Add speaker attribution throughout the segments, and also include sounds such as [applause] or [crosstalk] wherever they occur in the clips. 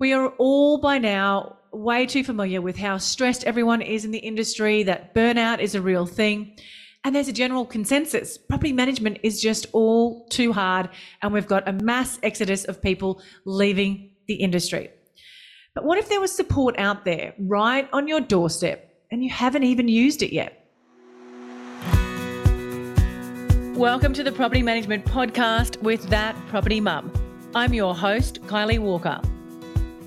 Speaker 1: We are all by now way too familiar with how stressed everyone is in the industry, that burnout is a real thing. And there's a general consensus property management is just all too hard, and we've got a mass exodus of people leaving the industry. But what if there was support out there right on your doorstep and you haven't even used it yet? Welcome to the Property Management Podcast with That Property Mum. I'm your host, Kylie Walker.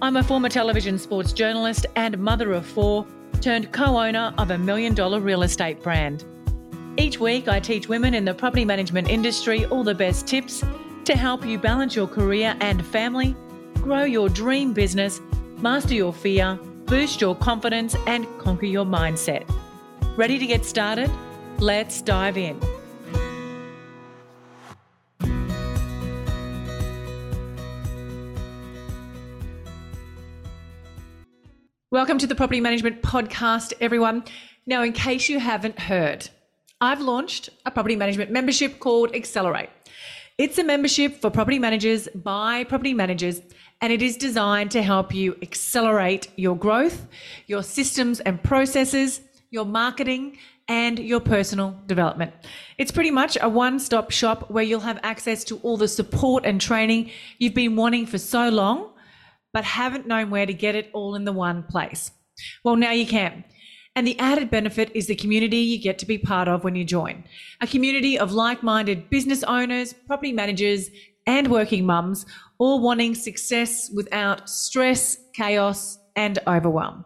Speaker 1: I'm a former television sports journalist and mother of four, turned co owner of a million dollar real estate brand. Each week, I teach women in the property management industry all the best tips to help you balance your career and family, grow your dream business, master your fear, boost your confidence, and conquer your mindset. Ready to get started? Let's dive in. Welcome to the Property Management Podcast, everyone. Now, in case you haven't heard, I've launched a property management membership called Accelerate. It's a membership for property managers by property managers, and it is designed to help you accelerate your growth, your systems and processes, your marketing, and your personal development. It's pretty much a one stop shop where you'll have access to all the support and training you've been wanting for so long but haven't known where to get it all in the one place. Well, now you can. And the added benefit is the community you get to be part of when you join a community of like minded business owners, property managers, and working mums, all wanting success without stress, chaos, and overwhelm.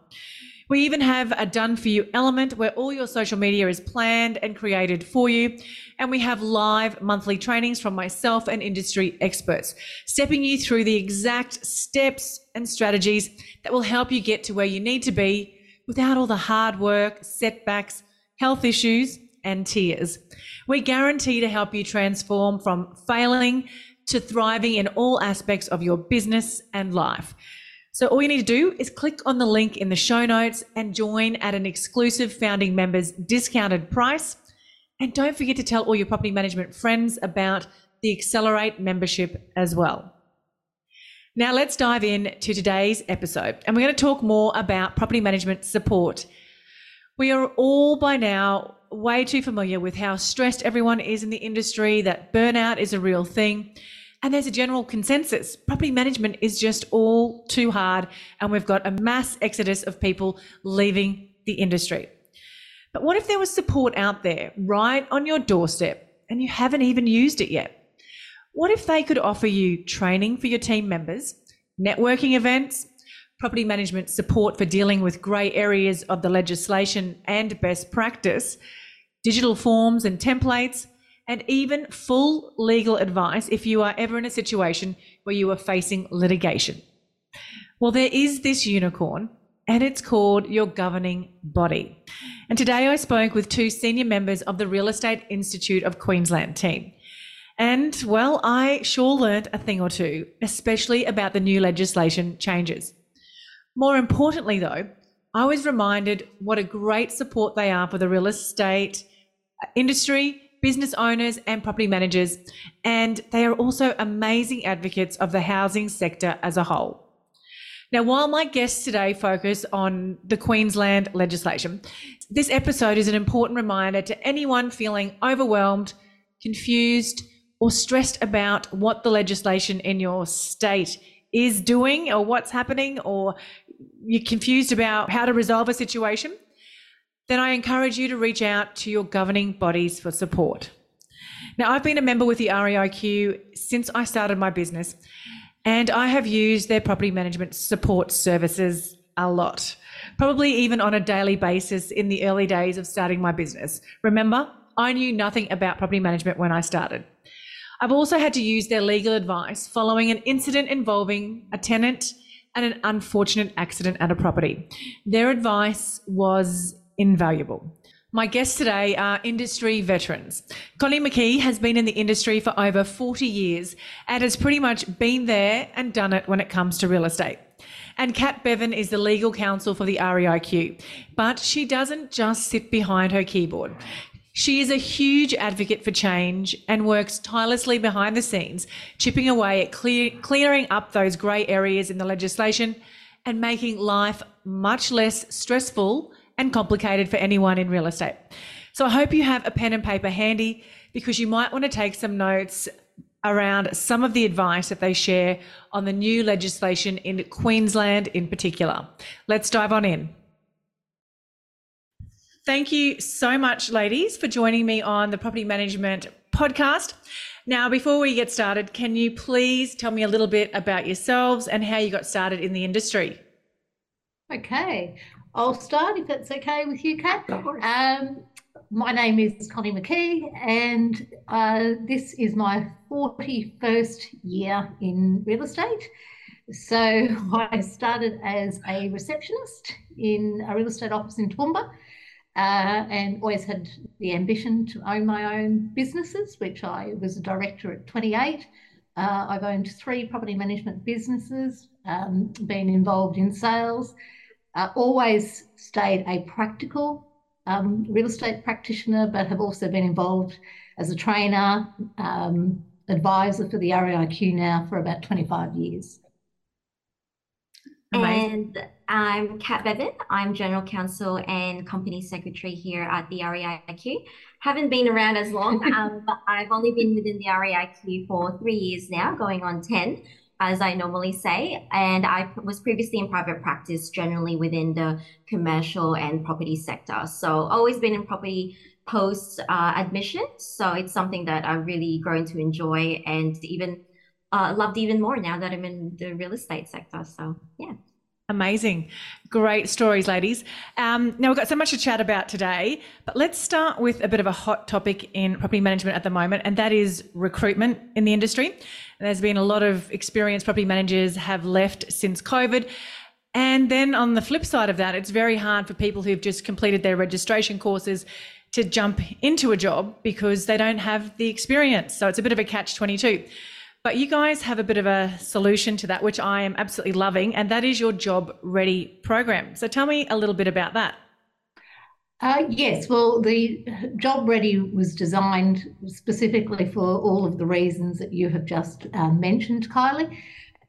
Speaker 1: We even have a done for you element where all your social media is planned and created for you. And we have live monthly trainings from myself and industry experts, stepping you through the exact steps and strategies that will help you get to where you need to be without all the hard work, setbacks, health issues, and tears. We guarantee to help you transform from failing to thriving in all aspects of your business and life. So all you need to do is click on the link in the show notes and join at an exclusive founding members discounted price. And don't forget to tell all your property management friends about the Accelerate membership as well. Now let's dive in to today's episode and we're going to talk more about property management support. We are all by now way too familiar with how stressed everyone is in the industry, that burnout is a real thing. And there's a general consensus property management is just all too hard, and we've got a mass exodus of people leaving the industry. But what if there was support out there right on your doorstep and you haven't even used it yet? What if they could offer you training for your team members, networking events, property management support for dealing with grey areas of the legislation and best practice, digital forms and templates? And even full legal advice if you are ever in a situation where you are facing litigation. Well, there is this unicorn, and it's called your governing body. And today I spoke with two senior members of the Real Estate Institute of Queensland team. And well, I sure learned a thing or two, especially about the new legislation changes. More importantly, though, I was reminded what a great support they are for the real estate uh, industry business owners and property managers, and they are also amazing advocates of the housing sector as a whole. Now, while my guests today focus on the Queensland legislation, this episode is an important reminder to anyone feeling overwhelmed, confused, or stressed about what the legislation in your state is doing or what's happening, or you're confused about how to resolve a situation then I encourage you to reach out to your governing bodies for support. Now, I've been a member with the REIQ since I started my business, and I have used their property management support services a lot, probably even on a daily basis in the early days of starting my business. Remember, I knew nothing about property management when I started. I've also had to use their legal advice following an incident involving a tenant and an unfortunate accident at a property. Their advice was invaluable. My guests today are industry veterans. Connie McKee has been in the industry for over 40 years and has pretty much been there and done it when it comes to real estate. And Kat Beavon is the legal counsel for the REIQ, but she doesn't just sit behind her keyboard. She is a huge advocate for change and works tirelessly behind the scenes, chipping away at clear, clearing up those grey areas in the legislation and making life much less stressful and complicated for anyone in real estate. So I hope you have a pen and paper handy because you might want to take some notes around some of the advice that they share on the new legislation in Queensland in particular. Let's dive on in. Thank you so much, ladies, for joining me on the Property Management Podcast. Now, before we get started, can you please tell me a little bit about yourselves and how you got started in the industry?
Speaker 2: Okay, I'll start if that's okay with you, Kat. Um, my name is Connie McKee, and uh, this is my 41st year in real estate. So [laughs] I started as a receptionist in a real estate office in Toowoomba uh, and always had the ambition to own my own businesses, which I was a director at 28. Uh, I've owned three property management businesses, um, been involved in sales, uh, always stayed a practical um, real estate practitioner, but have also been involved as a trainer, um, advisor for the REIQ now for about 25 years.
Speaker 3: And I'm Kat Beavon. I'm General Counsel and Company Secretary here at the REIQ. Haven't been around as long, [laughs] um, but I've only been within the REIQ for three years now, going on 10, as I normally say. And I was previously in private practice, generally within the commercial and property sector. So always been in property post uh, admission. So it's something that I've really grown to enjoy and even uh, loved even more now that I'm in the real estate sector. So, yeah.
Speaker 1: Amazing. Great stories, ladies. Um, now, we've got so much to chat about today, but let's start with a bit of a hot topic in property management at the moment, and that is recruitment in the industry. There's been a lot of experienced property managers have left since COVID. And then on the flip side of that, it's very hard for people who've just completed their registration courses to jump into a job because they don't have the experience. So it's a bit of a catch 22. But you guys have a bit of a solution to that, which I am absolutely loving, and that is your Job Ready program. So tell me a little bit about that.
Speaker 2: Uh, yes, well, the Job Ready was designed specifically for all of the reasons that you have just uh, mentioned, Kylie.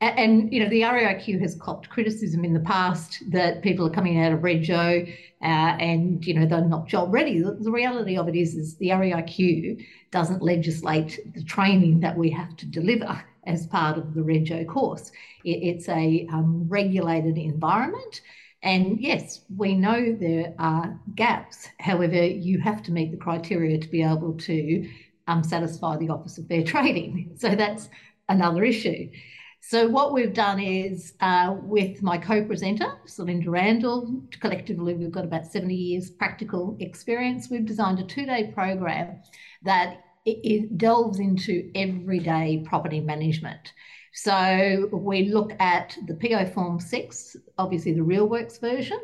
Speaker 2: And, you know, the REIQ has copped criticism in the past that people are coming out of Rego uh, and, you know, they're not job ready. The, the, reality of it is, is the REIQ doesn't legislate the training that we have to deliver as part of the Rego course. It, it's a um, regulated environment. And yes, we know there are gaps. However, you have to meet the criteria to be able to um, satisfy the Office of Fair [laughs] Trading. So that's another issue. So what we've done is uh, with my co-presenter, Celinda Randall, collectively we've got about 70 years practical experience. We've designed a two-day program that it, delves into everyday property management. So we look at the PO Form 6, obviously the RealWorks version,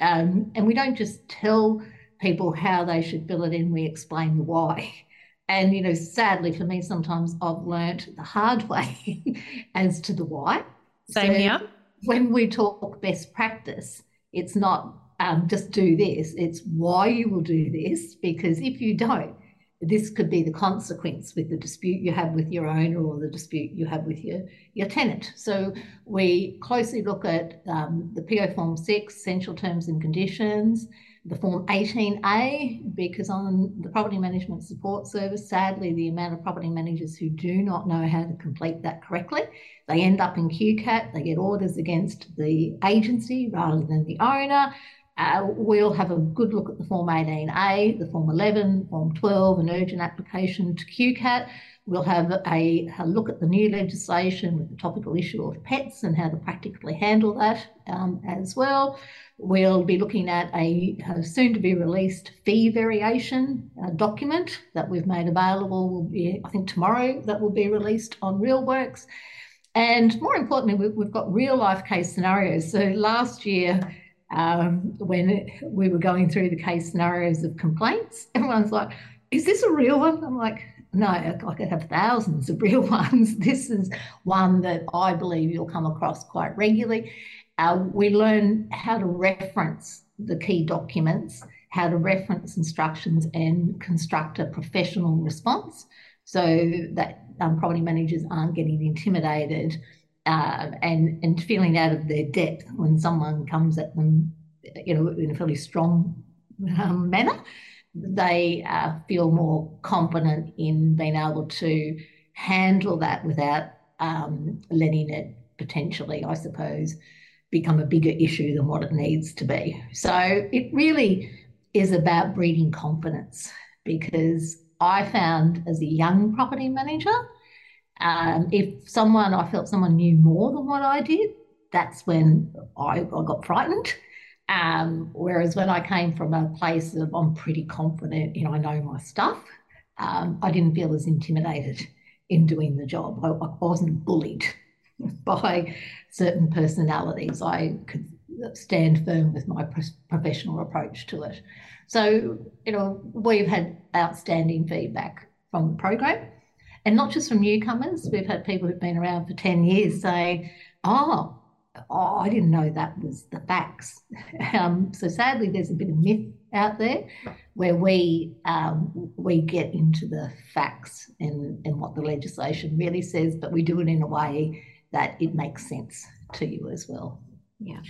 Speaker 2: um, and we don't just tell people how they should fill it in, we explain why. And, you know, sadly for me, sometimes I've learnt the hard [laughs] way as to the why.
Speaker 1: Same so here.
Speaker 2: When we talk best practice, it's not um, just do this, it's why you will do this, because if you don't, this could be the consequence with the dispute you have with your owner or the dispute you have with your, your tenant. So we closely look at um, the PO Form 6, Essential Terms and Conditions, the Form 18A, because on the Property Management Support Service, sadly, the amount of property managers who do not know how to complete that correctly, they end up in QCAT, they get orders against the agency rather than the owner. Uh, we'll have a good look at the Form 18A, the Form 11, Form 12, an urgent application to QCAT. We'll have a, a, look at the new legislation with the topical issue of pets and how to practically handle that um, as well. We'll be looking at a, a soon to be released fee variation uh, document that we've made available. Will be, I think, tomorrow that will be released on RealWorks. And more importantly, we've got real life case scenarios. So last year, um, when we were going through the case scenarios of complaints, [laughs] everyone's like, is this a real one? I'm like, no, I could have thousands of real [laughs] ones. This is one that I believe you'll come across quite regularly. Uh, we learn how to reference the key documents, how to reference instructions and construct a professional response so that um, property managers aren't getting intimidated uh, and, and feeling out of their depth when someone comes at them, you know, in a fairly strong um, manner. They uh, feel more confident in being able to handle that without um, letting it potentially, I suppose, become a bigger issue than what it needs to be. So it really is about breeding confidence because I found as a young property manager, um, if someone, I felt someone knew more than what I did, that's when I, I got frightened. Um, whereas when I came from a place of I'm pretty confident, you know, I know my stuff, um, I didn't feel as intimidated in doing the job. I, I wasn't bullied [laughs] by certain personalities. I could stand firm with my professional approach to it. So, you know, we've had outstanding feedback from the program and not just from newcomers. We've had people who've been around for 10 years say, oh, oh I didn't know that was the facts. [laughs] Um, so sadly, there's a bit of myth out there where we um, we get into the facts and, and what the legislation really says, but we do it in a way that it makes sense to you as well.
Speaker 3: Yeah.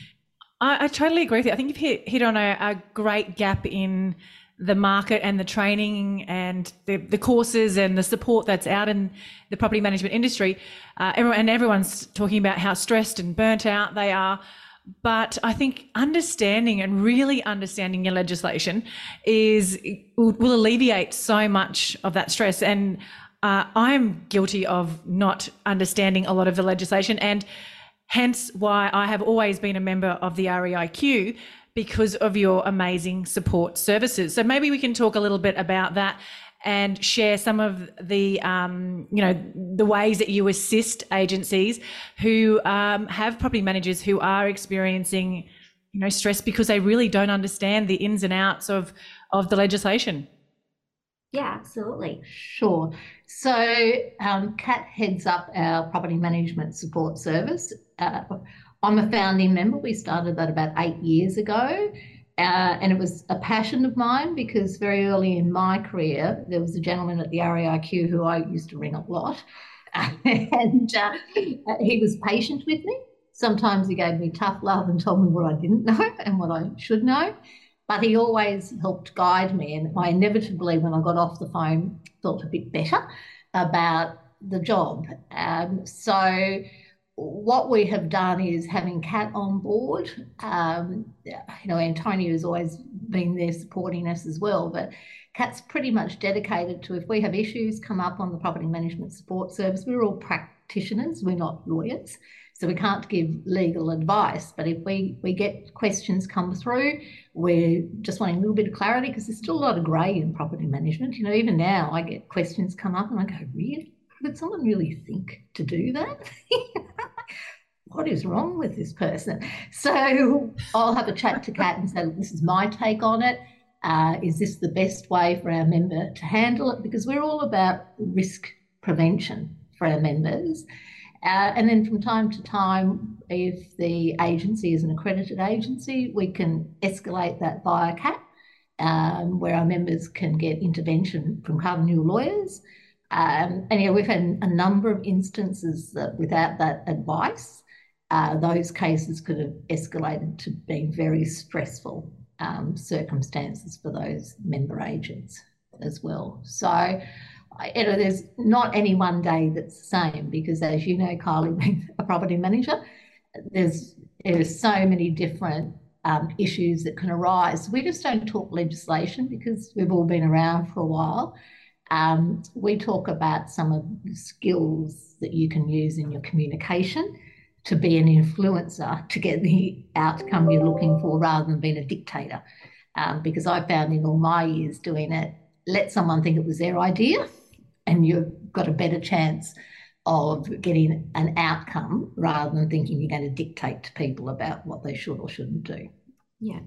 Speaker 1: I, I totally agree with you. I think you've hit, hit on a, a great gap in the market and the training and the, the courses and the support that's out in the property management industry. Uh, everyone, and everyone's talking about how stressed and burnt out they are. But I think understanding and really understanding your legislation is will, alleviate so much of that stress. And uh, I'm guilty of not understanding a lot of the legislation, and hence why I have always been a member of the REIQ because of your amazing support services. So maybe we can talk a little bit about that and share some of the um, you know the ways that you assist agencies who um, have property managers who are experiencing you know stress because they really don't understand the ins and outs of of the legislation.
Speaker 3: Yeah, absolutely.
Speaker 2: Sure. So, um, Kat heads up our property management support service. Uh, I'm a founding member. We started that about eight years ago. Uh, and it was a passion of mine because very early in my career, there was a gentleman at the REIQ who I used to ring a lot. [laughs] and uh, he was patient with me. Sometimes he gave me tough love and told me what I didn't know [laughs] and what I should know but he always helped guide me. And I inevitably, when I got off the phone, felt a bit better about the job. Um, so, what we have done is having Kat on board. Um, you know, Antonio has always been there supporting us as well, but Kat's pretty much dedicated to if we have issues come up on the property management support service, we're all practitioners, we're not lawyers. So we can't give legal advice, but if we, we get questions come through, we're just wanting a little bit of clarity because there's still a lot of grey in property management. You know, even now I get questions come up and I go, really? Did someone really think to do that? [laughs] what is wrong with this person? So I'll have a chat to Kat and say, this is my take on it. Uh, is this the best way for our member to handle it? Because we're all about risk prevention for our members. Uh, and then from time to time, if the agency is an accredited agency, we can escalate that via Kat, um, where our members can get intervention from carbon new lawyers. Um, and yeah, we've had a number of instances that without that advice, uh, those cases could have escalated to being very stressful um, circumstances for those member agents as well. So you know, there's not any one day that's the same because, as you know, Kylie, being a property manager, there's there's so many different um, issues that can arise. We just don't talk legislation because we've all been around for a while. Um, we talk about some of the skills that you can use in your communication to be an influencer to get the outcome you're looking for rather than being a dictator. Um, because I found in all my years doing it, let someone think it was their idea and you've got a better chance of getting an outcome rather than thinking you're going to dictate to people about what they should or shouldn't do.
Speaker 3: Yeah.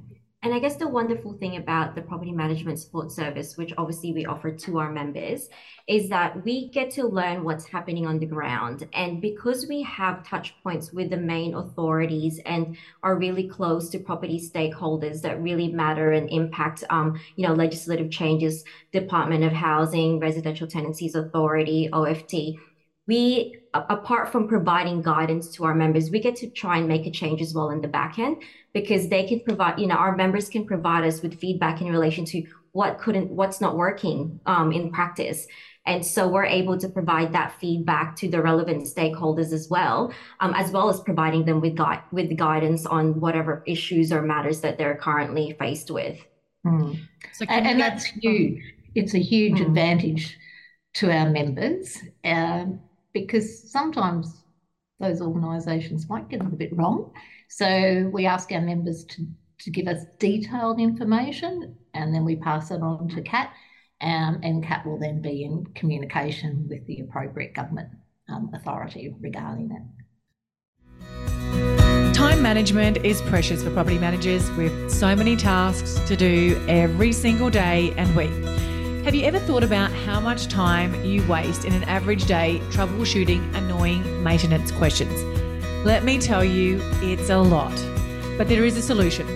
Speaker 3: And I guess the wonderful thing about the property management support service, which obviously we offer to our members, is that we get to learn what's happening on the ground. And because we have touch points with the main authorities and are really close to property stakeholders that really matter and impact, um, you know, legislative changes, Department of Housing, Residential Tenancies Authority, OFT, we apart from providing guidance to our members we get to try and make a change as well in the back end because they can provide you know our members can provide us with feedback in relation to what couldn't what's not working um, in practice and so we're able to provide that feedback to the relevant stakeholders as well um, as well as providing them with gui- with guidance on whatever issues or matters that they're currently faced with
Speaker 2: mm. so and, and that's huge it's a huge mm. advantage to our members um, because sometimes those organisations might get it a bit wrong. So we ask our members to, to give us detailed information and then we pass it on to Kat. Um, and Kat will then be in communication with the appropriate government um, authority regarding that.
Speaker 1: Time management is precious for property managers with so many tasks to do every single day and week. Have you ever thought about how much time you waste in an average day troubleshooting annoying maintenance questions? Let me tell you, it's a lot. But there is a solution.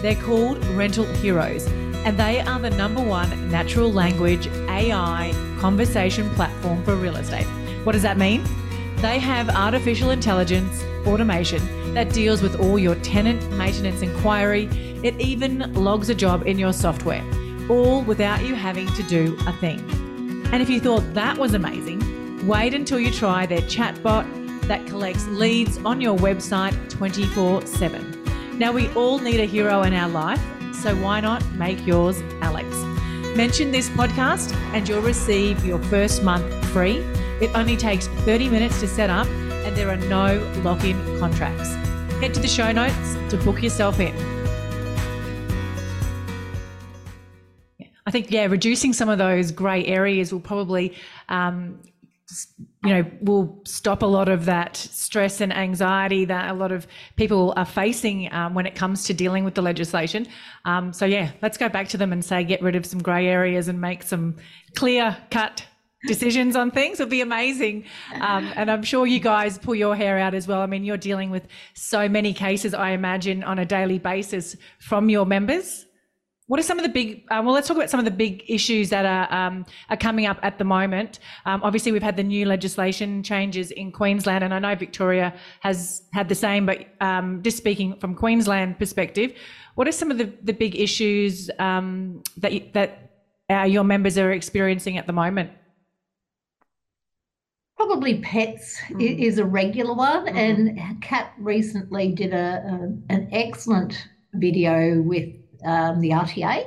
Speaker 1: They're called Rental Heroes, and they are the number one natural language AI conversation platform for real estate. What does that mean? They have artificial intelligence automation that deals with all your tenant maintenance inquiry. It even logs a job in your software all without you having to do a thing. And if you thought that was amazing, wait until you try their chatbot that collects leads on your website 24 7. Now, we all need a hero in our life, so why not make yours Alex? Mention this podcast and you'll receive your first month free. It only takes 30 minutes to set up, and there are no lock in contracts. Head to the show notes to book yourself in. I think, yeah, reducing some of those grey areas will probably, um, you know, will stop a lot of that stress and anxiety that a lot of people are facing um, when it comes to dealing with the legislation. Um, so, yeah, let's go back to them and say get rid of some grey areas and make some clear cut decisions on things would be amazing. Um, and I'm sure you guys pull your hair out as well. I mean, you're dealing with so many cases, I imagine, on a daily basis from your members. What are some of the big? Um, well, let's talk about some of the big issues that are um, are coming up at the moment. Um, obviously, we've had the new legislation changes in Queensland, and I know Victoria has had the same. But um, just speaking from Queensland perspective, what are some of the, the big issues um, that you, that uh, your members are experiencing at the moment?
Speaker 2: Probably pets mm. is a regular one, mm. and Kat recently did a, a an excellent video with um, the RTA,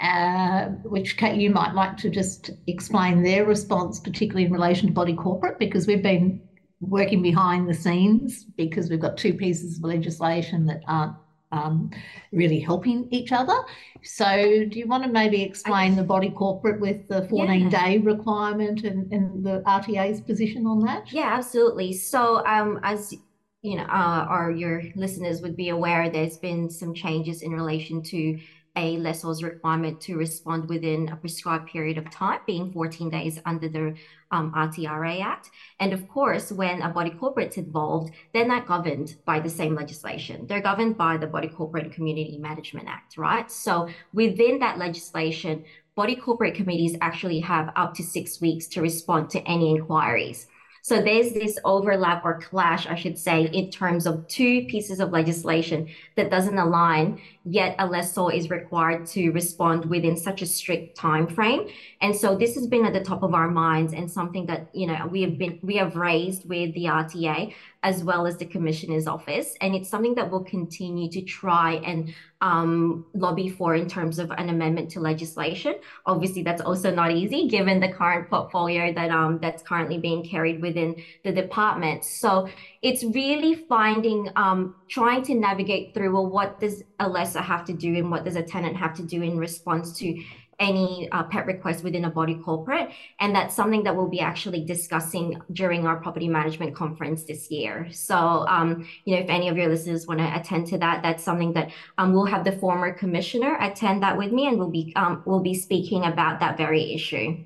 Speaker 2: uh, which Kate, you might like to just explain their response, particularly in relation to body corporate, because we've been working behind the scenes because we've got two pieces of legislation that aren't um, really helping each other. So, do you want to maybe explain the body corporate with the 14 yeah. day requirement and, and the RTA's position on that?
Speaker 3: Yeah, absolutely. So, um, as you know, uh, or your listeners would be aware, there's been some changes in relation to a lessor's requirement to respond within a prescribed period of time, being 14 days under the um, RTRA Act. And of course, when a body corporate's involved, they're not governed by the same legislation. They're governed by the Body Corporate and Community Management Act, right? So within that legislation, body corporate committees actually have up to six weeks to respond to any inquiries. So there's this overlap or clash, I should say, in terms of two pieces of legislation that doesn't align, yet a lessor is required to respond within such a strict time frame. And so this has been at the top of our minds and something that, you know, we have been we have raised with the RTA as well as the commissioner's office. And it's something that we'll continue to try and um, lobby for in terms of an amendment to legislation. Obviously, that's also not easy given the current portfolio that um, that's currently being carried within the department. So it's really finding, um, trying to navigate through, well, what does a lessor have to do and what does a tenant have to do in response to any uh, pet request within a body corporate. And that's something that we'll be actually discussing during our property management conference this year. So, um, you know, if any of your listeners want to attend to that, that's something that um, we'll have the former commissioner attend that with me and we'll be, um, we'll be speaking about that very issue.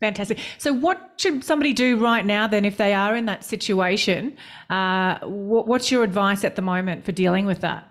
Speaker 1: Fantastic. So, what should somebody do right now then if they are in that situation? Uh, what's your advice at the moment for dealing with that?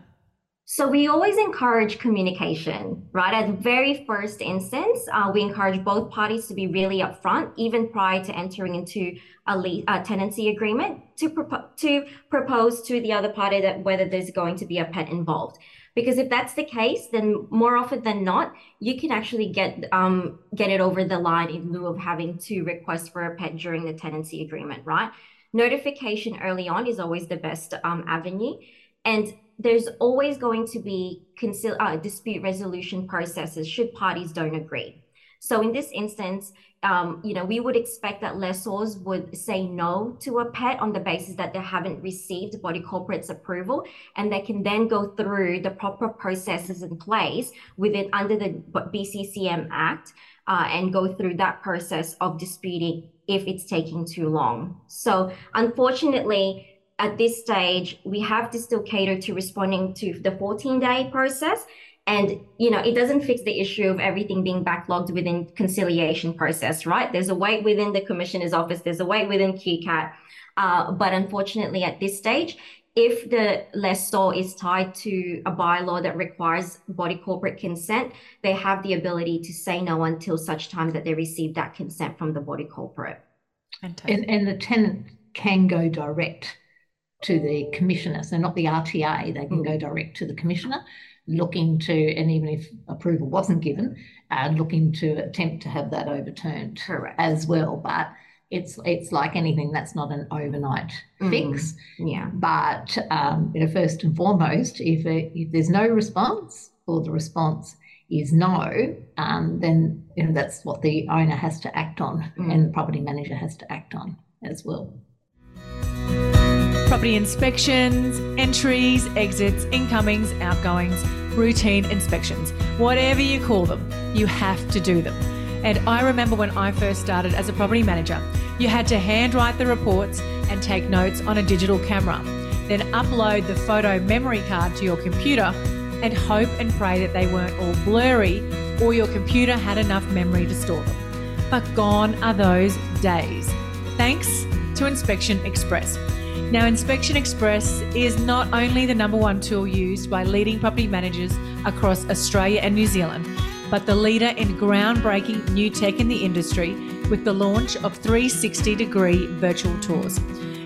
Speaker 3: So we always encourage communication, right? At the very first instance, uh, we encourage both parties to be really upfront, even prior to entering into a, le- a tenancy agreement, to, pro- to propose to the other party that whether there's going to be a pet involved. Because if that's the case, then more often than not, you can actually get um, get it over the line in lieu of having to request for a pet during the tenancy agreement, right? Notification early on is always the best um, avenue, and there's always going to be concil- uh, dispute resolution processes should parties don't agree. So in this instance, um, you know, we would expect that lessors would say no to a pet on the basis that they haven't received body corporate's approval, and they can then go through the proper processes in place within under the BCCM Act uh, and go through that process of disputing if it's taking too long. So unfortunately, at this stage, we have to still cater to responding to the 14 day process. And, you know, it doesn't fix the issue of everything being backlogged within conciliation process, right? There's a wait within the commissioner's office. There's a wait within QCAT. Uh, but unfortunately, at this stage, if the lessor is tied to a bylaw that requires body corporate consent, they have the ability to say no until such time that they receive that consent from the body corporate.
Speaker 2: And, and the tenant can go direct to the commissioner, so not the RTA, they can go mm. direct to the commissioner looking to, and even if approval wasn't given, uh, looking to attempt to have that overturned
Speaker 3: Correct.
Speaker 2: as well. But it's it's like anything that's not an overnight mm. fix.
Speaker 3: Yeah.
Speaker 2: But um, you know, first and foremost, if it, if there's no response or the response is no, um, then you know that's what the owner has to act on, mm. and the property manager has to act on as well
Speaker 1: property inspections, entries, exits, incomings, outgoings, routine inspections, whatever you call them, you have to do them. And I remember when I first started as a property manager, you had to handwrite the reports and take notes on a digital camera, then upload the photo memory card to your computer and hope and pray that they weren't all blurry or your computer had enough memory to store them. But gone are those days. Thanks to Inspection Express. Now, Inspection Express is not only the number one tool used by leading property managers across Australia and New Zealand, but the leader in groundbreaking new tech in the industry with the launch of 360 degree virtual tours.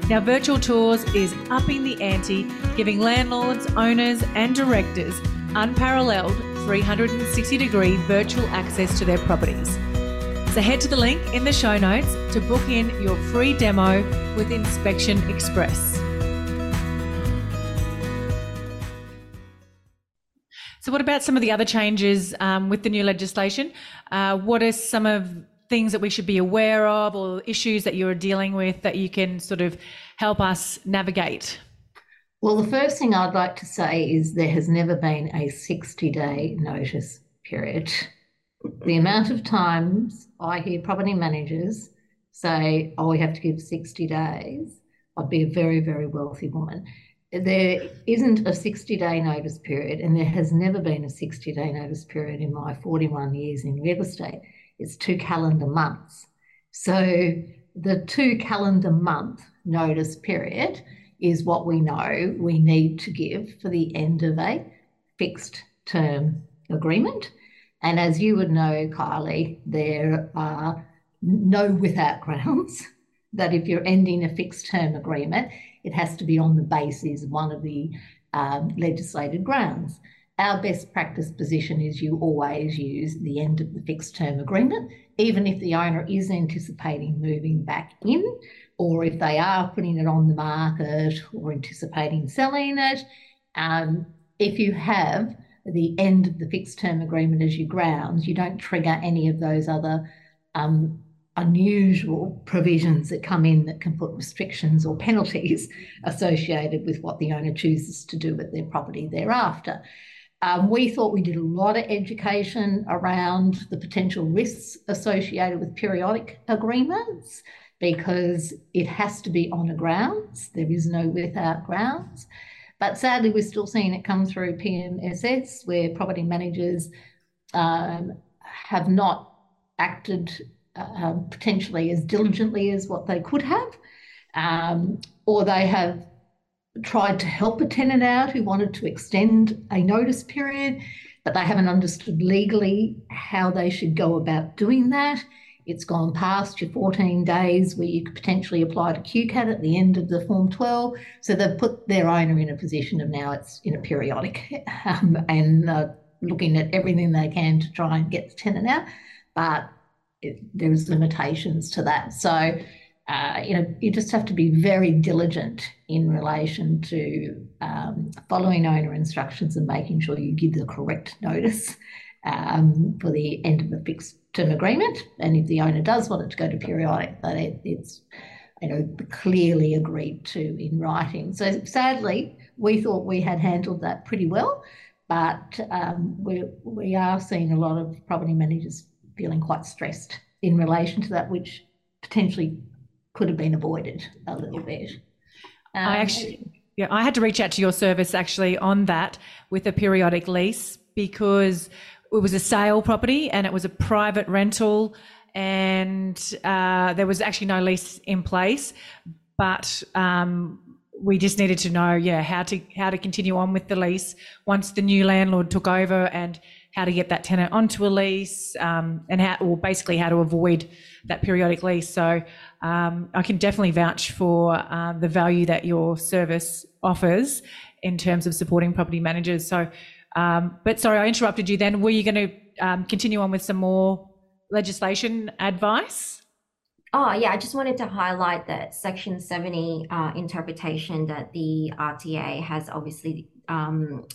Speaker 1: Now, virtual tours is upping the ante, giving landlords, owners, and directors unparalleled 360 degree virtual access to their properties. So head to the link in the show notes to book in your free demo with Inspection Express. So, what about some of the other changes um, with the new legislation? Uh, what are some of things that we should be aware of or issues that you're dealing with that you can sort of help us navigate?
Speaker 2: Well, the first thing I'd like to say is there has never been a 60 day notice period the amount of times I hear property managers say, oh, we have to give 60 days, I'd be a very, very wealthy woman. There isn't a 60 day notice period, and there has never been a 60 day notice period in my 41 years in real estate. It's two calendar months. So the two calendar month notice period is what we know we need to give for the end of a fixed term agreement. And as you would know, Kylie, there are no without grounds [laughs] that if you're ending a fixed term agreement, it has to be on the basis of one of the um, legislated grounds. Our best practice position is you always use the end of the fixed term agreement, even if the owner is anticipating moving back in, or if they are putting it on the market or anticipating selling it. Um, if you have the end of the fixed term agreement as your grounds, you don't trigger any of those other um, unusual provisions that come in that can put restrictions or [laughs] penalties associated with what the owner chooses to do with their property thereafter. Um, we thought we did a lot of education around the potential risks associated with periodic agreements because it has to be on a grounds. There is no without grounds. But sadly, we're still seeing it come through PMSS where property managers um, have not acted uh, potentially as diligently as what they could have, um, or they have tried to help a tenant out who wanted to extend a notice period, but they haven't understood legally how they should go about doing that. It's gone past your 14 days where you could potentially apply to QCAT at the end of the Form 12. So they've put their owner in a position of now it's in a periodic [laughs] um, and uh, looking at everything they can to try and get the tenant out. But it, there's limitations to that. So uh, you know, you just have to be very diligent in relation to um, following owner instructions and making sure you give the correct notice um, for the end of the fixed term agreement. And if the owner does want it to go to periodic, that it, it's you know clearly agreed to in writing. So sadly, we thought we had handled that pretty well, but um, we we are seeing a lot of property managers feeling quite stressed in relation to that, which potentially could have been avoided a little bit. Um,
Speaker 1: I actually, yeah, I had to reach out to your service actually on that with a periodic lease because it was a sale property and it was a private rental and uh, there was actually no lease in place, but um, we just needed to know, yeah, how to how to continue on with the lease once the new landlord took over and how to get that tenant onto a lease um, and how, or basically how to avoid that periodic lease. So um, I can definitely vouch for uh, the value that your service offers in terms of supporting property managers. So, um, but sorry, I interrupted you. Then, were you going to um, continue on with some more legislation advice?
Speaker 3: Oh, yeah, I just wanted to highlight that Section 70 uh, interpretation that the RTA has obviously, um,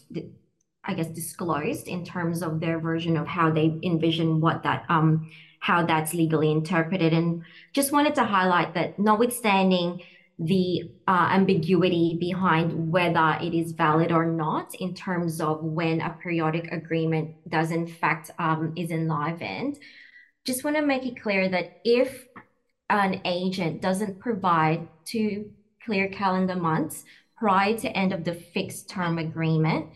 Speaker 3: I guess, disclosed in terms of their version of how they envision what that um, how that's legally interpreted. And just wanted to highlight that notwithstanding the uh, ambiguity behind whether it is valid or not in terms of when a periodic agreement does in fact um, is enlivened, just want to make it clear that if an agent doesn't provide two clear calendar months prior to end of the fixed term agreement,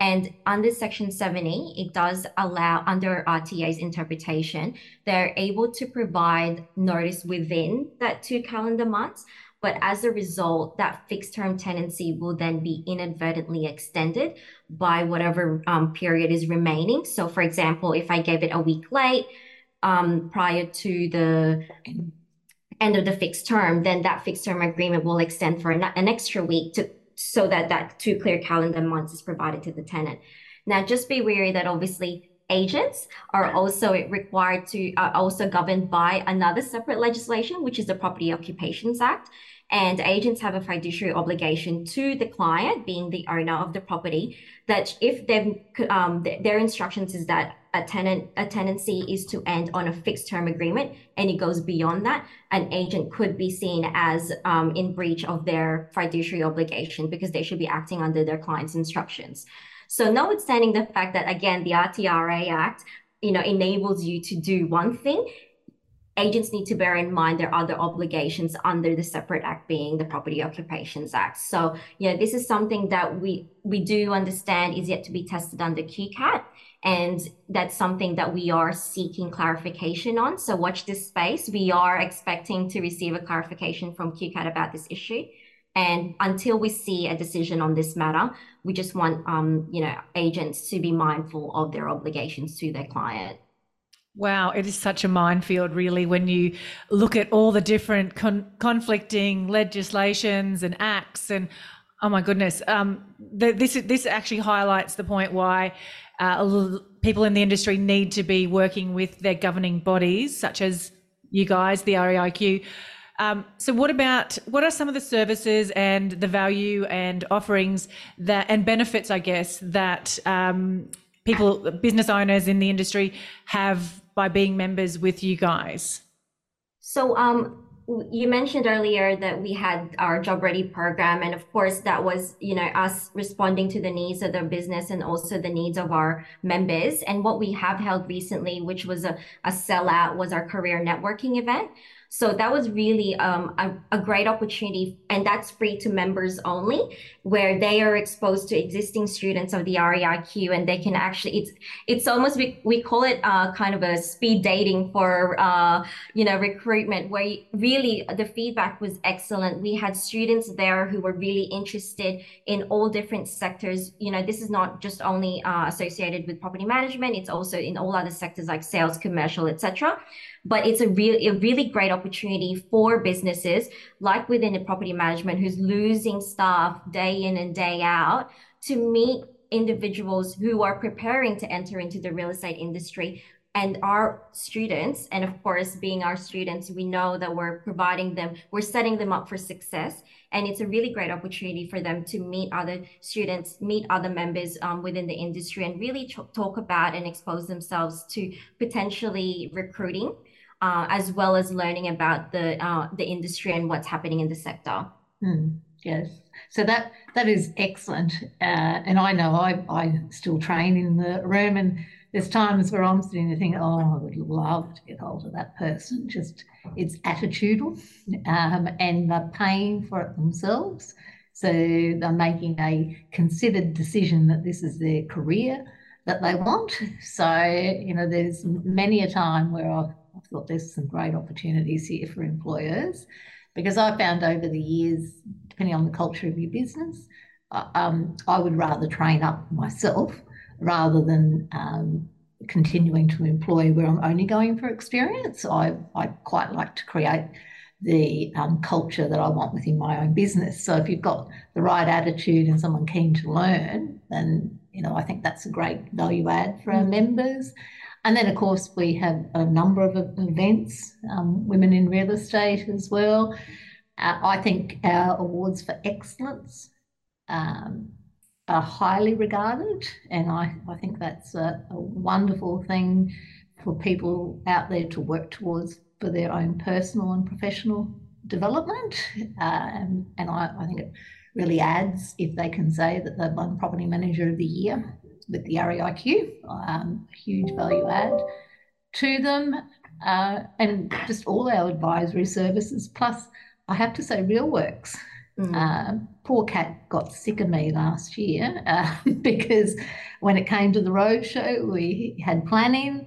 Speaker 3: and under Section 70, it does allow, under RTA's interpretation, they're able to provide notice within that two calendar months. But as a result, that fixed term tenancy will then be inadvertently extended by whatever um, period is remaining. So, for example, if I gave it a week late um, prior to the end of the fixed term, then that fixed term agreement will extend for an, an extra week to so that that two clear calendar months is provided to the tenant. Now, just be wary that obviously agents are also required to are also governed by another separate legislation, which is the Property Occupations Act. And agents have a fiduciary obligation to the client, being the owner of the property, that if um, their instructions is that a tenant a tenancy is to end on a fixed term agreement and it goes beyond that an agent could be seen as um, in breach of their fiduciary obligation because they should be acting under their client's instructions. So notwithstanding the fact that again the rtra act you know enables you to do one thing agents need to bear in mind their other obligations under the separate act being the property occupations act so yeah this is something that we we do understand is yet to be tested under qcat and that's something that we are seeking clarification on. So watch this space. We are expecting to receive a clarification from QCAT about this issue. And until we see a decision on this matter, we just want um, you know agents to be mindful of their obligations to their client.
Speaker 1: Wow, it is such a minefield, really, when you look at all the different con- conflicting legislations and acts. And oh my goodness, um, the, this this actually highlights the point why uh, people in the industry need to be working with their governing bodies, such as you guys, the REIQ. Um, so, what about what are some of the services and the value and offerings that and benefits, I guess, that um, people, business owners in the industry have by being members with you guys?
Speaker 3: So, um, you mentioned earlier that we had our job ready program and of course that was you know us responding to the needs of the business and also the needs of our members and what we have held recently which was a, a sellout was our career networking event so that was really um, a, a, great opportunity, and that's free to members only, where they are exposed to existing students of the REIQ, and they can actually it's it's almost we, we call it uh, kind of a speed dating for uh, you know recruitment, where really the feedback was excellent. We had students there who were really interested in all different sectors. You know, this is not just only uh, associated with property management; it's also in all other sectors like sales, commercial, etc but it's a real a really great opportunity for businesses like within the property management who's losing staff day in and day out to meet individuals who are preparing to enter into the real estate industry and our students. And of course being our students we know that we're providing them we're setting them up for success. And it's a really great opportunity for them to meet other students meet other members um, within the industry and really talk about and expose themselves to potentially recruiting uh, as well as learning about the uh, the industry and what's happening in the sector.
Speaker 2: Mm, yes, so that that is excellent, uh, and I know I I still train in the room, and there's times where I'm sitting there thinking, oh, I would love to get hold of that person. Just it's attitudinal, um, and they're paying for it themselves. So they're making a considered decision that this is their career that they want. So, you know, there's many a time where I've I thought there's some great opportunities here for employers because I found over the years, depending on the culture of your business, uh, um, I would rather train up myself rather than um, continuing to employ where I'm only going for experience. I, I quite like to create the um, culture that I want within my own business. So if you've got the right attitude and someone keen to learn, then you know I think that's a great value add for our mm. members. And then, of course, we have a number of events, um, Women in Real Estate as well. Uh, I think our awards for excellence um, are highly regarded, and I, I think that's a, a, wonderful thing for people out there to work towards for their own personal and professional development. Um, and I, I think it really adds if they can say that they've won Property Manager of the Year with the REIQ, um, huge value add to them, uh, and just all our advisory services. Plus, I have to say, RealWorks. Mm. Uh, poor Kat got sick of me last year uh, [laughs] because when it came to the roadshow, we had planning,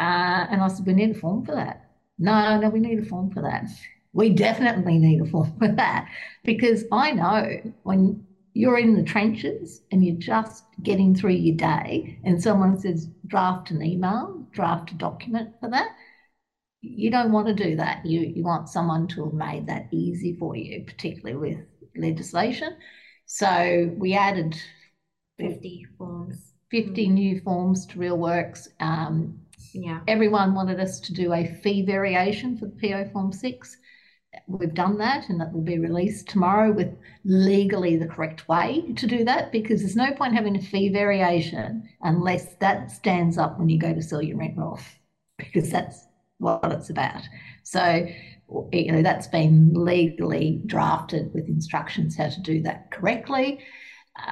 Speaker 2: uh, and I said, "We need a form for that." No, no, we need a form for that. We definitely need a form for that because I know when you're in the trenches and you're just getting through your day, and someone says, draft an email, draft a document for that. You don't want to do that. You, you want someone to have made that easy for you, particularly with legislation. So we added
Speaker 3: 50 forms.
Speaker 2: 50 mm-hmm. new forms to RealWorks. Um, yeah. Everyone wanted us to do a fee variation for the PO Form 6 we've done that and that will be released tomorrow with legally the correct way to do that because there's no point having a fee variation unless that stands up when you go to sell your rent roll because that's what it's about. So, you know, that's been legally drafted with instructions how to do that correctly.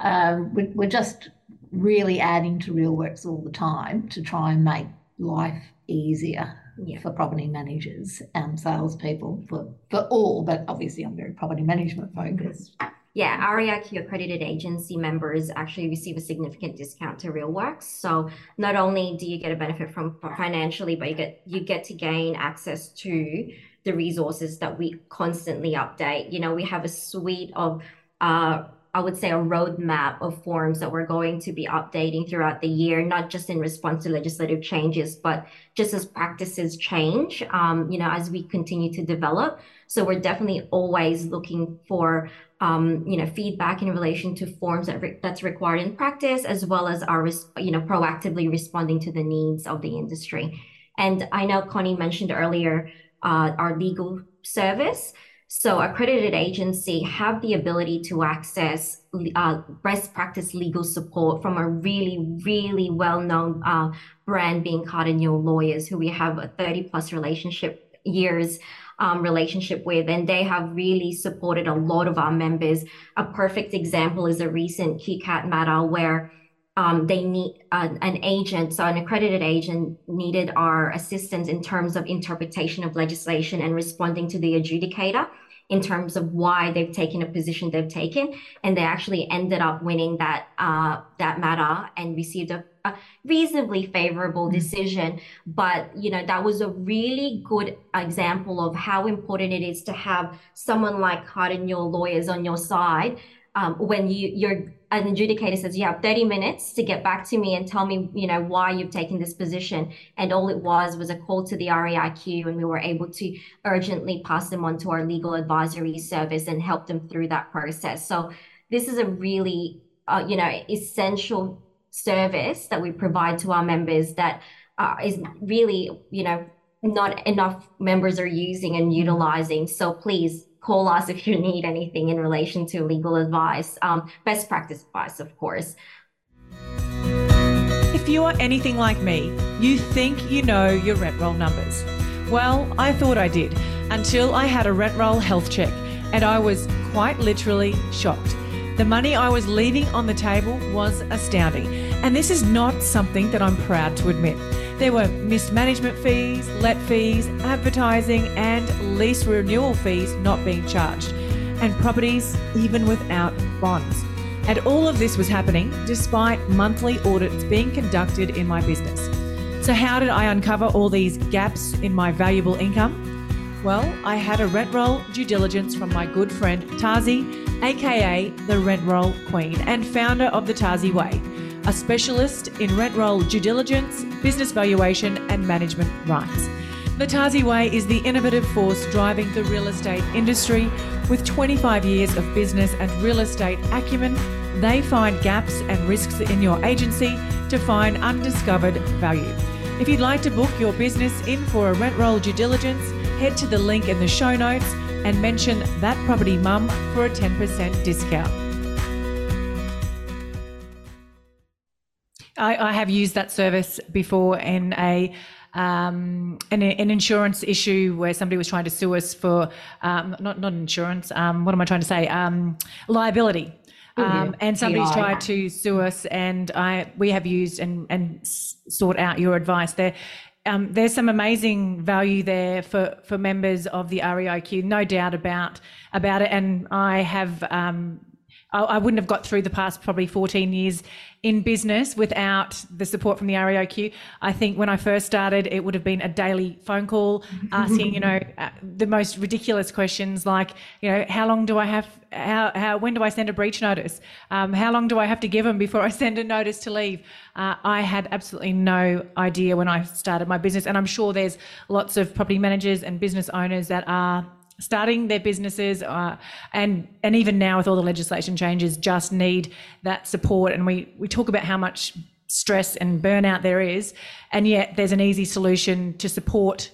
Speaker 2: Um, we're just really adding to RealWorks all the time to try and make life easier yeah. for property managers and salespeople for, for all, but obviously I'm very property management focused.
Speaker 3: Yeah, REIQ accredited agency members actually receive a significant discount to RealWorks. So not only do you get a benefit from financially, but you get you get to gain access to the resources that we constantly update. You know, we have a suite of uh, I would say, a roadmap of forms that we're going to be updating throughout the year, not just in response to legislative changes, but just as practices change, um, you know, as we continue to develop. So we're definitely always looking for, um, you know, feedback in relation to forms that re- that's required in practice, as well as our, res- you know, proactively responding to the needs of the industry. And I know Connie mentioned earlier uh, our legal service. So accredited agency have the ability to access uh, best practice legal support from a really, really well-known uh, brand being Cardinal Lawyers, who we have a 30 plus relationship years um, relationship with, and they have really supported a lot of our members. A perfect example is a recent QCAT matter where um, they need uh, an agent, so an accredited agent needed our assistance in terms of interpretation of legislation and responding to the adjudicator in terms of why they've taken a position they've taken, and they actually ended up winning that uh, that matter and received a, a reasonably favorable decision. But you know that was a really good example of how important it is to have someone like Hart your lawyers on your side um, when you you're an adjudicator says you have 30 minutes to get back to me and tell me you know why you've taken this position. And all it was was a call to the reiq and we were able to urgently pass them on to our legal advisory service and help them through that process. So this is a really uh, you know essential service that we provide to our members that uh, is really you know not enough members are using and utilizing. So please call us if you need anything in relation to legal advice, um, best practice advice, of course.
Speaker 1: If you are anything like me, you think you know your rent roll numbers. Well, I thought I did until I had a rent roll health check, and I was quite literally shocked. The money I was leaving on the table was astounding, and this is not something that I'm proud to admit. There were mismanagement fees, let fees, advertising, and lease renewal fees not being charged, and properties even without bonds. And all of this was happening despite monthly audits being conducted in my business. So, how did I uncover all these gaps in my valuable income? Well, I had a rent roll due diligence from my good friend Tazi, aka the Rent Roll Queen and founder of the Tazi Way a specialist in rent roll due diligence, business valuation, and management rights. The Tazi Way is the innovative force driving the real estate industry. With 25 years of business and real estate acumen, they find gaps and risks in your agency to find undiscovered value. If you'd like to book your business in for a rent roll due diligence, head to the link in the show notes and mention that property mum for a 10% discount. I, I have used that service before in a um, an, an, insurance issue where somebody was trying to sue us for um, not not insurance. Um, what am I trying to say? Um, liability. Mm-hmm. and somebody's tried to sue us, and I we have used and and sought out your advice there. Um, there's some amazing value there for, for members of the REIQ, no doubt about about it. And I have um, I, I, wouldn't have got through the past probably 14 years in business without the support from the REIQ. I think when I first started, it would have been a daily phone call [laughs] asking, you know, uh, the most ridiculous questions like, you know, how long do I have, how, how when do I send a breach notice? Um, how long do I have to give them before I [laughs] send a notice to leave? Uh, I had absolutely no idea when I started my business. And I'm sure there's lots of property managers and business owners that are starting their businesses uh, and and even now with all the legislation changes just need that support. And we we talk about how much stress and burnout there is and yet there's an easy solution to support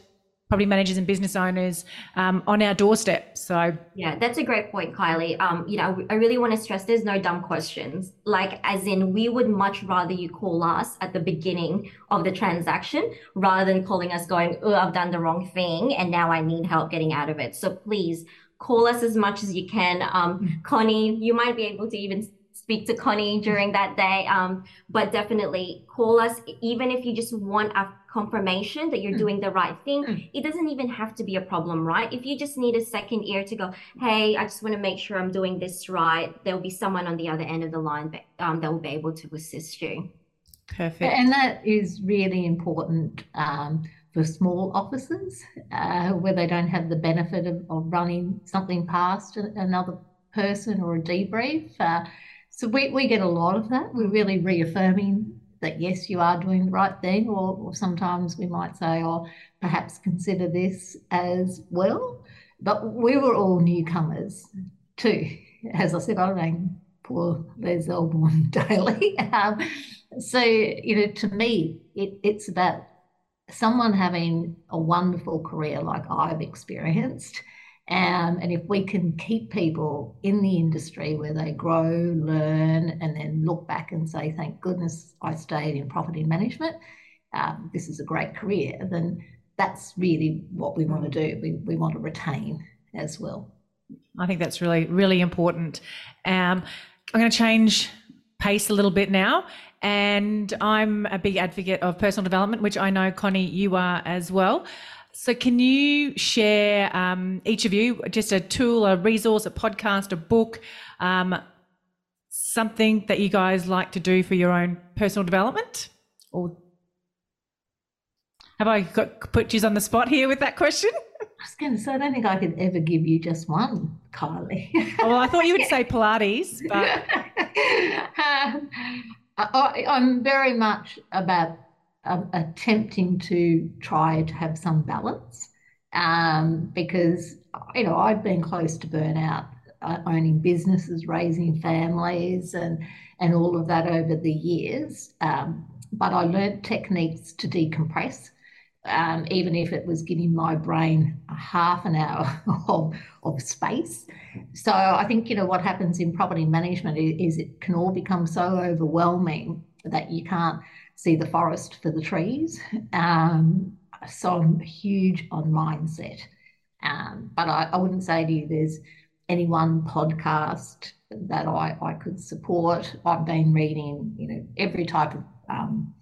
Speaker 1: property managers and business owners um, on our doorstep. So
Speaker 3: yeah, that's a great point, Kylie. Um, you know, I really want to stress there's no dumb questions. Like as in, we would much rather you call us at the beginning of the transaction rather than calling us going, "Oh, I've done the wrong thing and now I need help getting out of it." So please call us as much as you can. Um. Connie, you might be able to even speak to Connie during that day. Um, but definitely call us, even if you just want a confirmation that you're mm. doing the right thing. Mm. It doesn't even have to be a problem, right? If you just need a second ear to go, hey, I just want to make sure I'm doing this right, there'll be someone on the other end of the line um, that will be able to assist you.
Speaker 1: Perfect.
Speaker 2: And that is really important um, for small offices uh, where they don't have the benefit of, of running something past another person or a debrief. Uh, so we, we get a lot of that. We're really reaffirming that yes, you are doing the right thing, or, or sometimes we might say, oh, perhaps consider this as well. But we were all newcomers too. As I said, I rang poor Les Elborn [laughs] daily. Um, so, you know, to me, it, it's about someone having a wonderful career like I've experienced um, and if we can keep people in the industry where they grow, learn, and then look back and say, thank goodness I stayed in property management, um, this is a great career, then that's really what we want to do. We, we want to retain as well.
Speaker 1: I think that's really, really important. Um, I'm going to change pace a little bit now. And I'm a big advocate of personal development, which I know, Connie, you are as well. So, can you share, um, each of you, just a tool, a resource, a podcast, a book, um, something that you guys like to do for your own personal development? Or have I got, put you on the spot here with that question? [laughs]
Speaker 2: I was going to say, I don't think I could ever give you just one, Kylie.
Speaker 1: well, I thought you would say [laughs] Pilates, but.
Speaker 2: um, [laughs] I, am very much about attempting to try to have some balance um, because, you know, I've been close to burnout, uh, owning businesses, raising families, and, and all of that over the years. Um, but I learned techniques to decompress um, even if it was giving my brain a half an hour [laughs] of, of space. So I think, you know, what happens in property management is it can all become so overwhelming that you can't see the forest for the trees. Um, so I'm huge on mindset. Um, but I, I, wouldn't say to you there's any one podcast that I, I could support. I've been reading, you know, every type of um,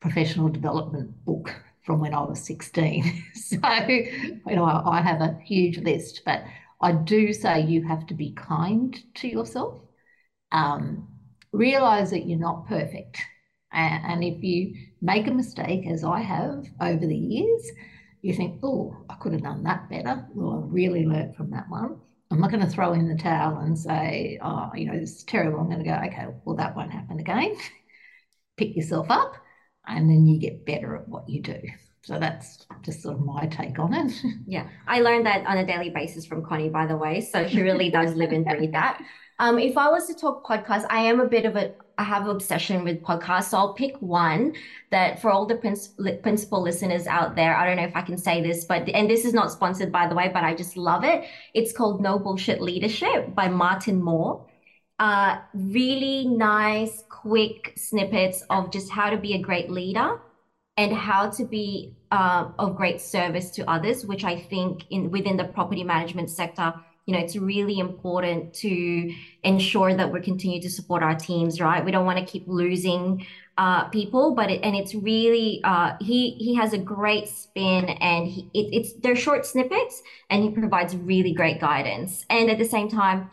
Speaker 2: professional development book from when I was 16. [laughs] so, you know, I, I have a huge list, but I do say you have to be kind to yourself. Um, realize that you're not perfect. And, if you make a mistake, as I have over the years, you think, oh, I could have done that better. Well, I really learned from that one. I'm not going to throw in the towel and say, oh, you know, this is terrible. I'm going to go, okay, well, that won't happen again. [laughs] Pick yourself up and then you get better at what you do. So that's just sort of my take on it. [laughs]
Speaker 3: Yeah, I learned that on a daily basis from Connie, by the way. So she really does live and breathe that. [laughs] Um, if I was to talk podcast, I am a bit of a, I have an obsession with podcasts. So I'll pick one that for all the princi- principal listeners out there, I don't know if I can say this, but, and this is not sponsored by the way, but I just love it. It's called No Bullshit Leadership by Martin Moore. Uh, really nice, quick snippets of just how to be a great leader and how to be uh, of great service to others, which I think in within the property management sector, you know, it's really important to ensure that we continue to support our teams, right? We don't want to keep losing uh, people, but it, and it's really uh, he he has a great spin, and he, it, it's they're short snippets, and he provides really great guidance, and at the same time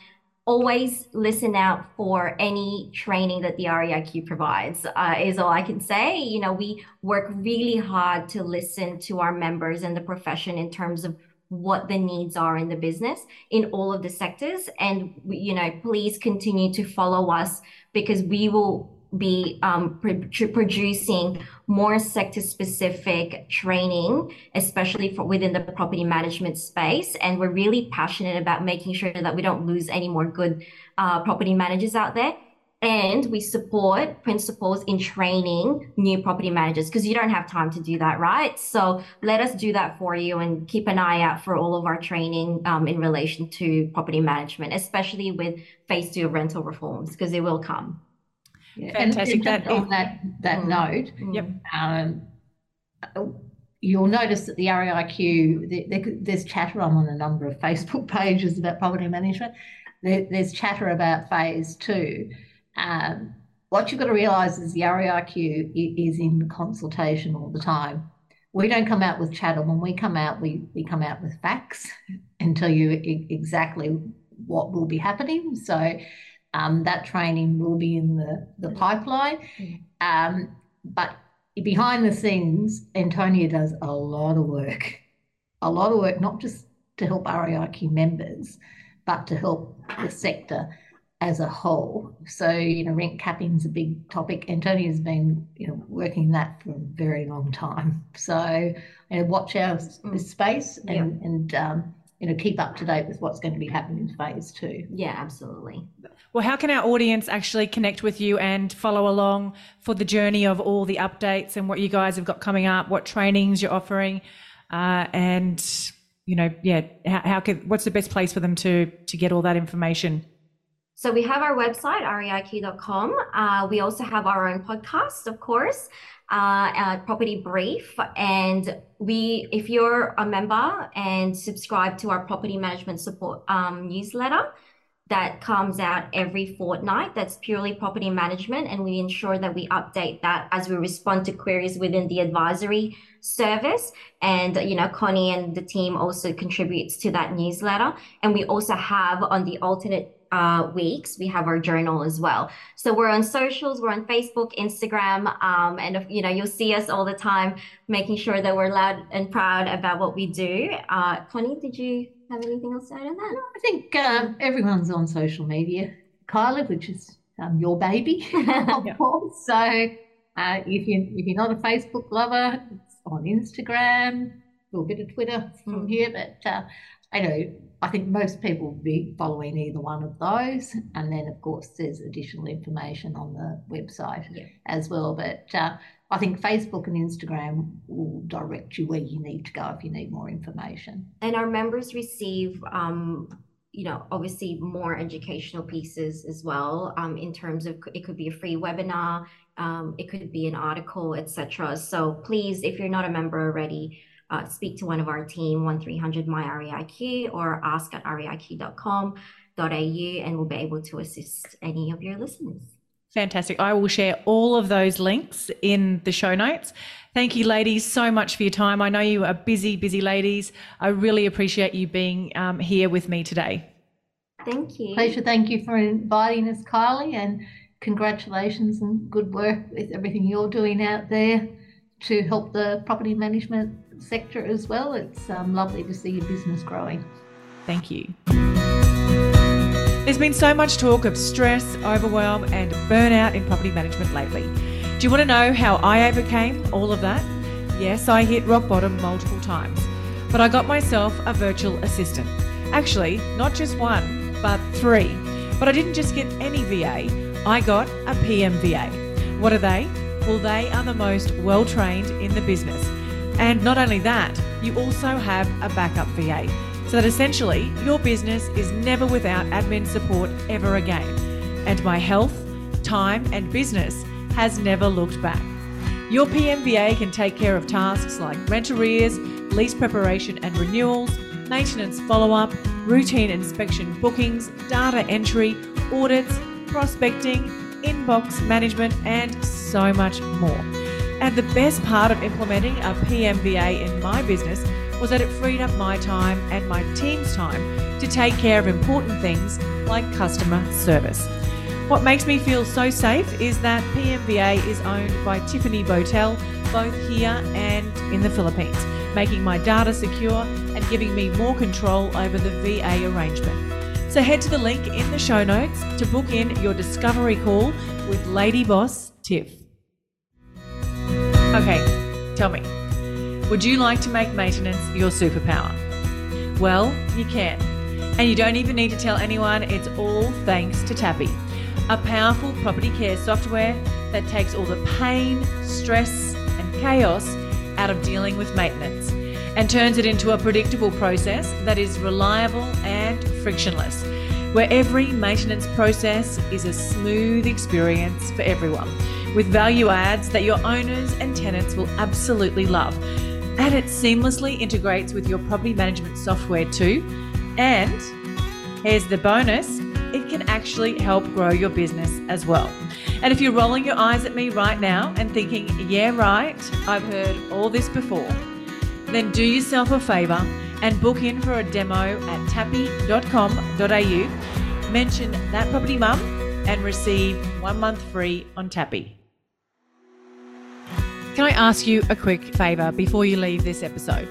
Speaker 3: always listen out for any training that the REIQ provides, uh, is all I can say. You know, we work really hard to listen to our members and the profession in terms of what the needs are in the business in all of the sectors. And, you know, please continue to follow us because we will be um, producing more sector specific training, especially for within the property management space. And we're really passionate about making sure that we don't lose any more good uh, property managers out there. And we support principals in training new property managers because you don't have time to do that, right? So let us do that for you and keep an eye out for all of our training um, in relation to property management, especially with phase two of rental reforms because it will come.
Speaker 2: Yeah. Fantastic. And, and that, on that that mm. note,
Speaker 1: yep.
Speaker 2: Um, you'll notice that the REIQ, there's chatter. I'm on a number of Facebook [laughs] pages about property management. There, there's chatter about phase two. Um, what you've got to realise is the REIQ is in consultation all the time. We don't come out with chatter. When we come out, we, we come out with facts [laughs] and tell you exactly what will be happening. So um, that training will be in the, the pipeline. Um, but behind the scenes, Antonia does a lot of work, a lot of work, not just to help REIQ members, but to help the sector as a whole. So, you know, rent capping is a big topic. Antonia's been, you know, working that for a very long time. So, you know, watch our mm. space and, yeah. and um, you know, keep up to date with what's going to be happening in phase two.
Speaker 3: Yeah, absolutely.
Speaker 1: Well, how can our audience actually connect with you and follow along for the journey of all the updates and what you guys have got coming up, what trainings you're offering, uh, and you know, yeah, how, how could what's the best place for them to to get all that information?
Speaker 3: So we have our website, reiq.com. Uh, we also have our own podcast, of course, uh, Property Brief. And we, if you're a member and subscribe to our property management support um, newsletter, that comes out every fortnight. That's purely property management, and we ensure that we update that as we respond to queries within the advisory service. And you know, Connie and the team also contributes to that newsletter. And we also have on the alternate uh, weeks, we have our journal as well. So we're on socials, we're on Facebook, Instagram, um, and you know you'll see us all the time, making sure that we're loud and proud about what we do. Uh, Connie, did you have anything else to add on that?
Speaker 2: No, I think um, everyone's on social media, Kyla, which is um, your baby, [laughs] of course. So uh, if you if you're not a Facebook lover, it's on Instagram, a little bit of Twitter from mm. here, but uh, I know I think most people will be following either one of those, and then of course there's additional information on the website yeah. as well. But uh, I think Facebook and Instagram will direct you where you need to go if you need more information.
Speaker 3: And our members receive, um, you know, obviously more educational pieces as well. Um, in terms of it could be a free webinar, um, it could be an article, etc. So please, if you're not a member already, uh, speak to one of our team, 1300 my REIQ or ask at reiq.com.au, and we'll be able to assist any of your listeners.
Speaker 1: Fantastic. I will share all of those links in the show notes. Thank you, ladies, so much for your time. I know you are busy, busy ladies. I really appreciate you being um, here with me today.
Speaker 3: Thank you.
Speaker 2: Pleasure. Thank you for inviting us, Kylie, and congratulations and good work with everything you're doing out there to help the property management sector as well. It's um, lovely to see your business growing.
Speaker 1: Thank you. There's been so much talk of stress, overwhelm, and burnout in property management lately. Do you want to know how I overcame all of that? Yes, I hit rock bottom multiple times, but I got myself a virtual assistant. Actually, not just one, but three. But I didn't just get any VA, I got a PMVA. What are they? Well, they are the most well trained in the business. And not only that, you also have a backup VA so that essentially your business is never without admin support ever again. And my health, time, and business has never looked back. Your PMVA can take care of tasks like rent arrears, lease preparation and renewals, maintenance follow up, routine inspection bookings, data entry, audits, prospecting, inbox management, and so much more. And the best part of implementing a PMVA in my business was that it freed up my time and my team's time to take care of important things like customer service. What makes me feel so safe is that PMVA is owned by Tiffany Botel, both here and in the Philippines, making my data secure and giving me more control over the VA arrangement. So head to the link in the show notes to book in your discovery call with Lady Boss Tiff. Okay, tell me, would you like to make maintenance your superpower? Well, you can. And you don't even need to tell anyone, it's all thanks to Tappy, a powerful property care software that takes all the pain, stress, and chaos out of dealing with maintenance and turns it into a predictable process that is reliable and frictionless, where every maintenance process is a smooth experience for everyone, with value adds that your owners and tenants will absolutely love and it seamlessly integrates with your property management software too. And here's the bonus it can actually help grow your business as well. And if you're rolling your eyes at me right now and thinking, yeah, right, I've heard all this before, then do yourself a favour and book in for a demo at tappy.com.au. Mention that property mum and receive one month free on Tappy. Can I ask you a quick favour before you leave this episode?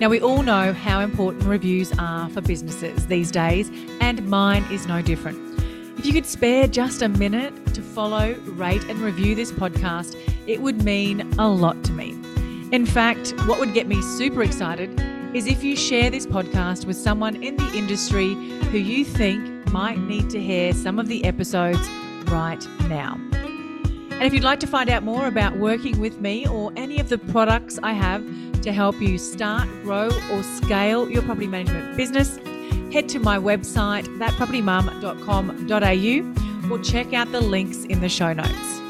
Speaker 1: Now, we all know how important reviews are for businesses these days, and mine is no different. If you could spare just a minute to follow, rate, and review this podcast, it would mean a lot to me. In fact, what would get me super excited is if you share this podcast with someone in the industry who you think might need to hear some of the episodes right now. And if you'd like to find out more about working with me or any of the products I have to help you start, grow, or scale your property management business, head to my website, thatpropertymum.com.au, or check out the links in the show notes.